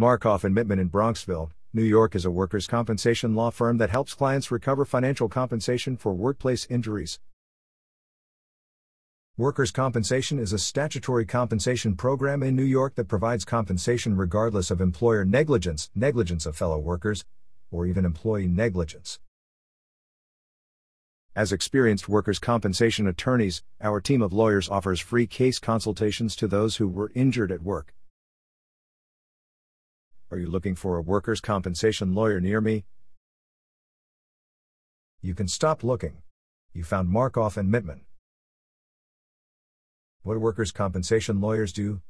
Markhoff and Mittman in Bronxville, New York is a workers' compensation law firm that helps clients recover financial compensation for workplace injuries. Workers' compensation is a statutory compensation program in New York that provides compensation regardless of employer negligence, negligence of fellow workers, or even employee negligence. As experienced workers' compensation attorneys, our team of lawyers offers free case consultations to those who were injured at work. Are you looking for a workers' compensation lawyer near me? You can stop looking. You found Markhoff and Mittman. What workers' compensation lawyers do?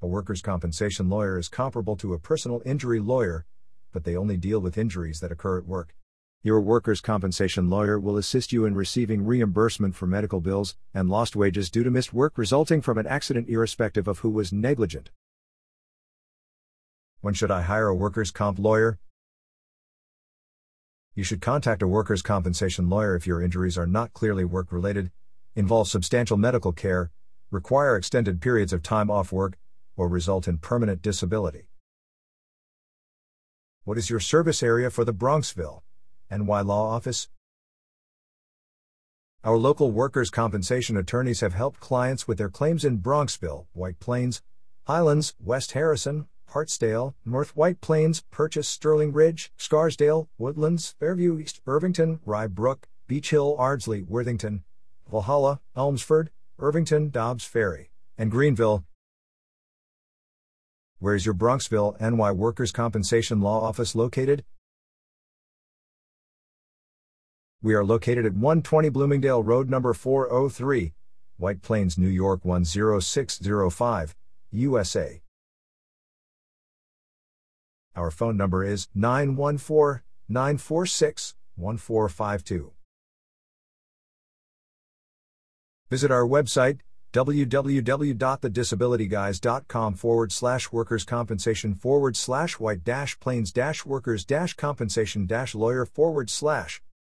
A workers' compensation lawyer is comparable to a personal injury lawyer, but they only deal with injuries that occur at work. Your workers' compensation lawyer will assist you in receiving reimbursement for medical bills and lost wages due to missed work resulting from an accident, irrespective of who was negligent. When should I hire a workers' comp lawyer? You should contact a workers' compensation lawyer if your injuries are not clearly work related, involve substantial medical care, require extended periods of time off work, or result in permanent disability. What is your service area for the Bronxville, NY Law Office? Our local workers' compensation attorneys have helped clients with their claims in Bronxville, White Plains, Highlands, West Harrison, Hartsdale, North White Plains, Purchase, Sterling Ridge, Scarsdale, Woodlands, Fairview East, Irvington, Rye Brook, Beech Hill, Ardsley, Worthington, Valhalla, Elmsford, Irvington, Dobbs Ferry, and Greenville. Where is your Bronxville NY Workers' Compensation Law Office located? We are located at 120 Bloomingdale Road number 403, White Plains, New York 10605, USA. Our phone number is 914 946 1452. Visit our website www.thedisabilityguys.com forward slash workers compensation forward slash white dash plains dash workers dash compensation dash lawyer forward slash